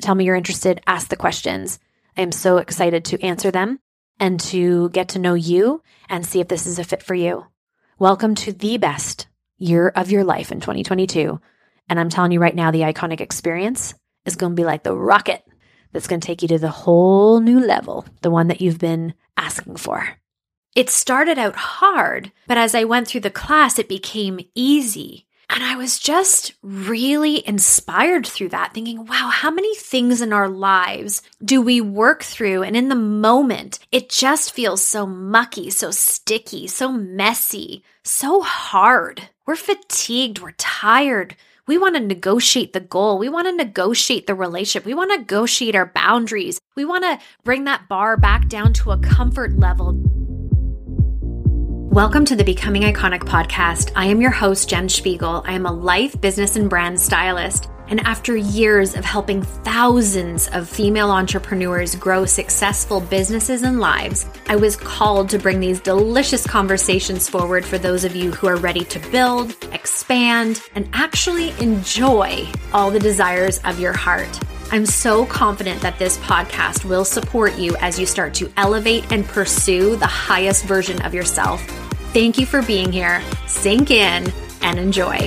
tell me you're interested, ask the questions. I am so excited to answer them and to get to know you and see if this is a fit for you. Welcome to the best year of your life in 2022. And I'm telling you right now, the iconic experience is going to be like the rocket that's going to take you to the whole new level, the one that you've been asking for. It started out hard, but as I went through the class, it became easy. And I was just really inspired through that, thinking, wow, how many things in our lives do we work through? And in the moment, it just feels so mucky, so sticky, so messy, so hard. We're fatigued, we're tired. We want to negotiate the goal. We want to negotiate the relationship. We want to negotiate our boundaries. We want to bring that bar back down to a comfort level. Welcome to the Becoming Iconic podcast. I am your host, Jen Spiegel. I am a life, business, and brand stylist. And after years of helping thousands of female entrepreneurs grow successful businesses and lives, I was called to bring these delicious conversations forward for those of you who are ready to build, expand, and actually enjoy all the desires of your heart. I'm so confident that this podcast will support you as you start to elevate and pursue the highest version of yourself. Thank you for being here. Sink in and enjoy.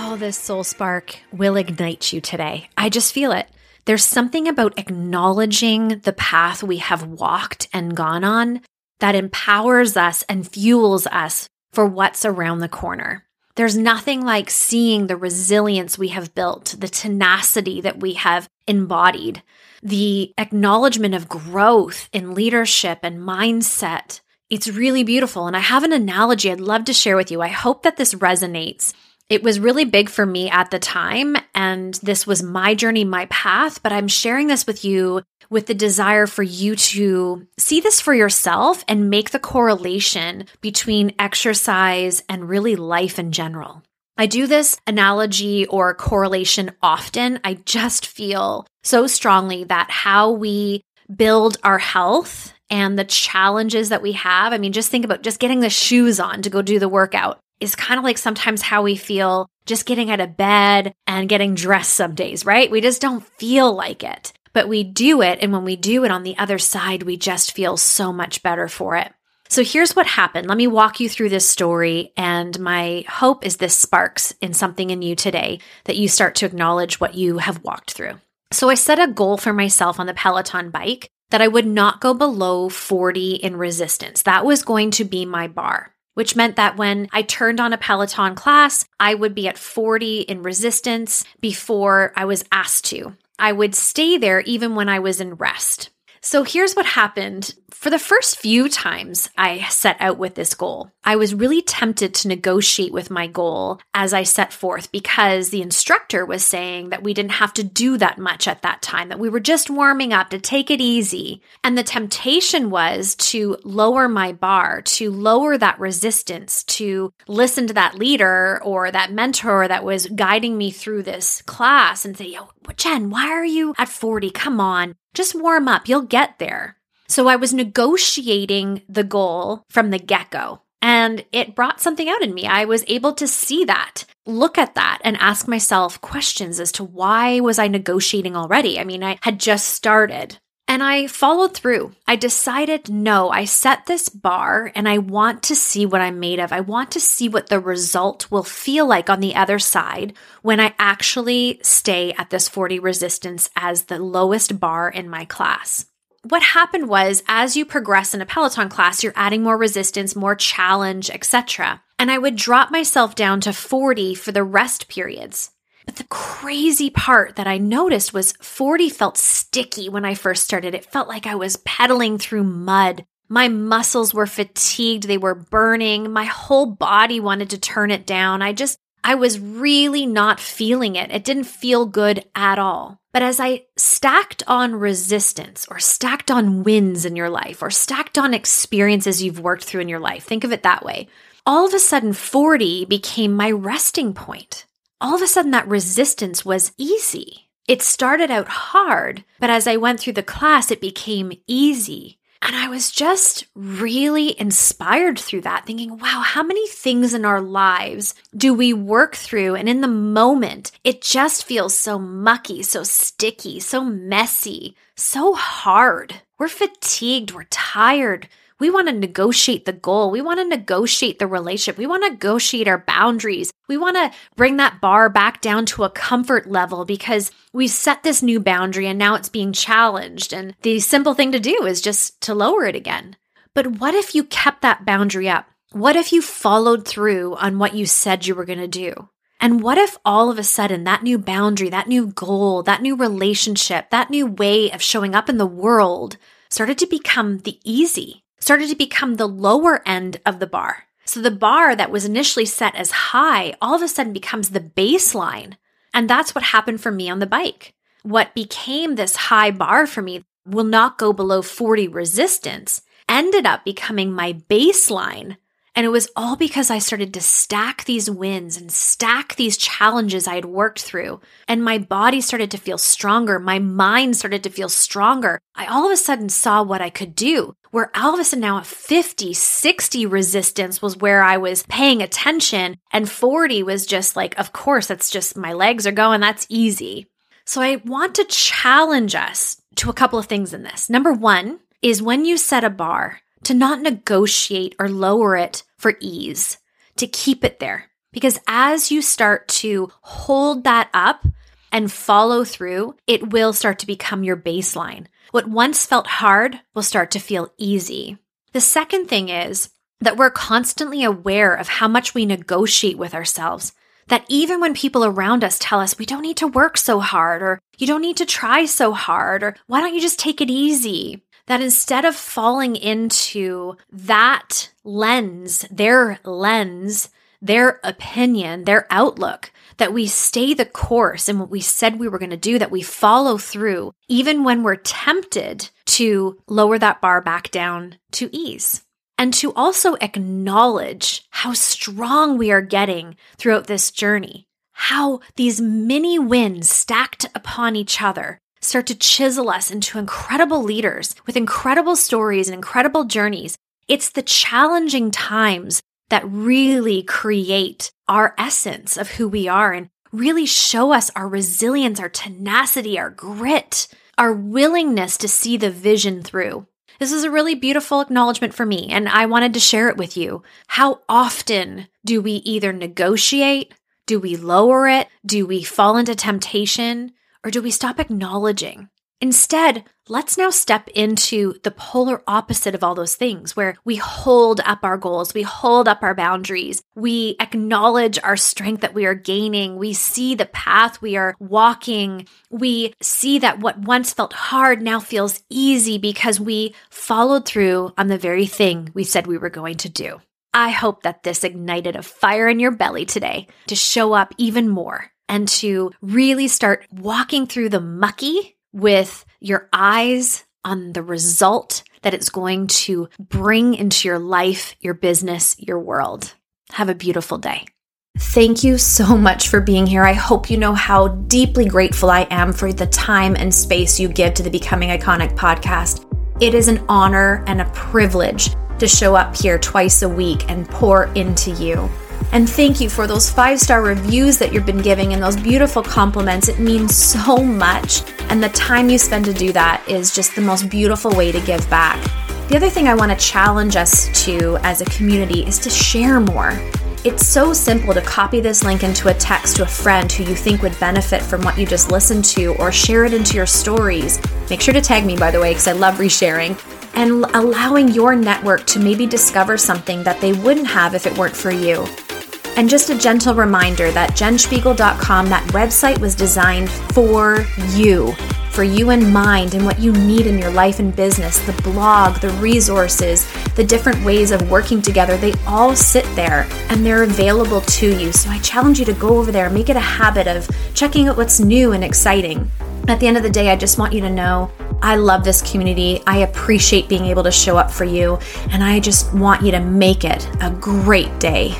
Oh, this soul spark will ignite you today. I just feel it. There's something about acknowledging the path we have walked and gone on that empowers us and fuels us for what's around the corner. There's nothing like seeing the resilience we have built, the tenacity that we have embodied, the acknowledgement of growth in leadership and mindset. It's really beautiful. And I have an analogy I'd love to share with you. I hope that this resonates. It was really big for me at the time, and this was my journey, my path, but I'm sharing this with you with the desire for you to see this for yourself and make the correlation between exercise and really life in general. I do this analogy or correlation often. I just feel so strongly that how we build our health and the challenges that we have. I mean, just think about just getting the shoes on to go do the workout is kind of like sometimes how we feel just getting out of bed and getting dressed some days, right? We just don't feel like it, but we do it. And when we do it on the other side, we just feel so much better for it. So here's what happened. Let me walk you through this story. And my hope is this sparks in something in you today that you start to acknowledge what you have walked through. So I set a goal for myself on the Peloton bike that I would not go below 40 in resistance. That was going to be my bar, which meant that when I turned on a Peloton class, I would be at 40 in resistance before I was asked to. I would stay there even when I was in rest. So here's what happened. For the first few times I set out with this goal, I was really tempted to negotiate with my goal as I set forth because the instructor was saying that we didn't have to do that much at that time, that we were just warming up to take it easy. And the temptation was to lower my bar, to lower that resistance, to listen to that leader or that mentor that was guiding me through this class and say, Yo, Jen, why are you at 40? Come on. Just warm up. You'll get there. So I was negotiating the goal from the get go. And it brought something out in me. I was able to see that, look at that, and ask myself questions as to why was I negotiating already? I mean, I had just started. And I followed through. I decided no, I set this bar and I want to see what I'm made of. I want to see what the result will feel like on the other side when I actually stay at this 40 resistance as the lowest bar in my class. What happened was as you progress in a Peloton class, you're adding more resistance, more challenge, etc. And I would drop myself down to 40 for the rest periods. But the crazy part that I noticed was 40 felt sticky when I first started. It felt like I was pedaling through mud. My muscles were fatigued. They were burning. My whole body wanted to turn it down. I just, I was really not feeling it. It didn't feel good at all. But as I stacked on resistance or stacked on wins in your life or stacked on experiences you've worked through in your life, think of it that way. All of a sudden, 40 became my resting point all of a sudden that resistance was easy. It started out hard, but as I went through the class, it became easy. And I was just really inspired through that, thinking, wow, how many things in our lives do we work through? And in the moment, it just feels so mucky, so sticky, so messy, so hard. We're fatigued, we're tired, we want to negotiate the goal. We want to negotiate the relationship. We want to negotiate our boundaries. We want to bring that bar back down to a comfort level because we set this new boundary and now it's being challenged. And the simple thing to do is just to lower it again. But what if you kept that boundary up? What if you followed through on what you said you were going to do? And what if all of a sudden that new boundary, that new goal, that new relationship, that new way of showing up in the world started to become the easy? started to become the lower end of the bar. So the bar that was initially set as high all of a sudden becomes the baseline. And that's what happened for me on the bike. What became this high bar for me will not go below 40 resistance ended up becoming my baseline and it was all because I started to stack these wins and stack these challenges I had worked through. And my body started to feel stronger. My mind started to feel stronger. I all of a sudden saw what I could do. Where all of a sudden now at 50, 60 resistance was where I was paying attention. And 40 was just like, of course, that's just my legs are going. That's easy. So I want to challenge us to a couple of things in this. Number one is when you set a bar, to not negotiate or lower it for ease, to keep it there. Because as you start to hold that up and follow through, it will start to become your baseline. What once felt hard will start to feel easy. The second thing is that we're constantly aware of how much we negotiate with ourselves. That even when people around us tell us we don't need to work so hard, or you don't need to try so hard, or why don't you just take it easy? That instead of falling into that lens, their lens, their opinion, their outlook, that we stay the course and what we said we were going to do, that we follow through, even when we're tempted to lower that bar back down to ease. and to also acknowledge how strong we are getting throughout this journey, how these mini wins stacked upon each other start to chisel us into incredible leaders with incredible stories and incredible journeys. It's the challenging times that really create our essence of who we are and really show us our resilience, our tenacity, our grit, our willingness to see the vision through. This is a really beautiful acknowledgement for me, and I wanted to share it with you. How often do we either negotiate? Do we lower it? Do we fall into temptation? Or do we stop acknowledging? Instead, let's now step into the polar opposite of all those things where we hold up our goals, we hold up our boundaries, we acknowledge our strength that we are gaining, we see the path we are walking, we see that what once felt hard now feels easy because we followed through on the very thing we said we were going to do. I hope that this ignited a fire in your belly today to show up even more and to really start walking through the mucky with your eyes on the result that it's going to bring into your life, your business, your world. Have a beautiful day. Thank you so much for being here. I hope you know how deeply grateful I am for the time and space you give to the Becoming Iconic podcast. It is an honor and a privilege to show up here twice a week and pour into you. And thank you for those five star reviews that you've been giving and those beautiful compliments. It means so much. And the time you spend to do that is just the most beautiful way to give back. The other thing I want to challenge us to as a community is to share more. It's so simple to copy this link into a text to a friend who you think would benefit from what you just listened to or share it into your stories. Make sure to tag me, by the way, because I love resharing. And allowing your network to maybe discover something that they wouldn't have if it weren't for you. And just a gentle reminder that jenspiegel.com, that website was designed for you, for you in mind and what you need in your life and business. The blog, the resources, the different ways of working together, they all sit there and they're available to you. So I challenge you to go over there, make it a habit of checking out what's new and exciting. At the end of the day, I just want you to know I love this community. I appreciate being able to show up for you, and I just want you to make it a great day.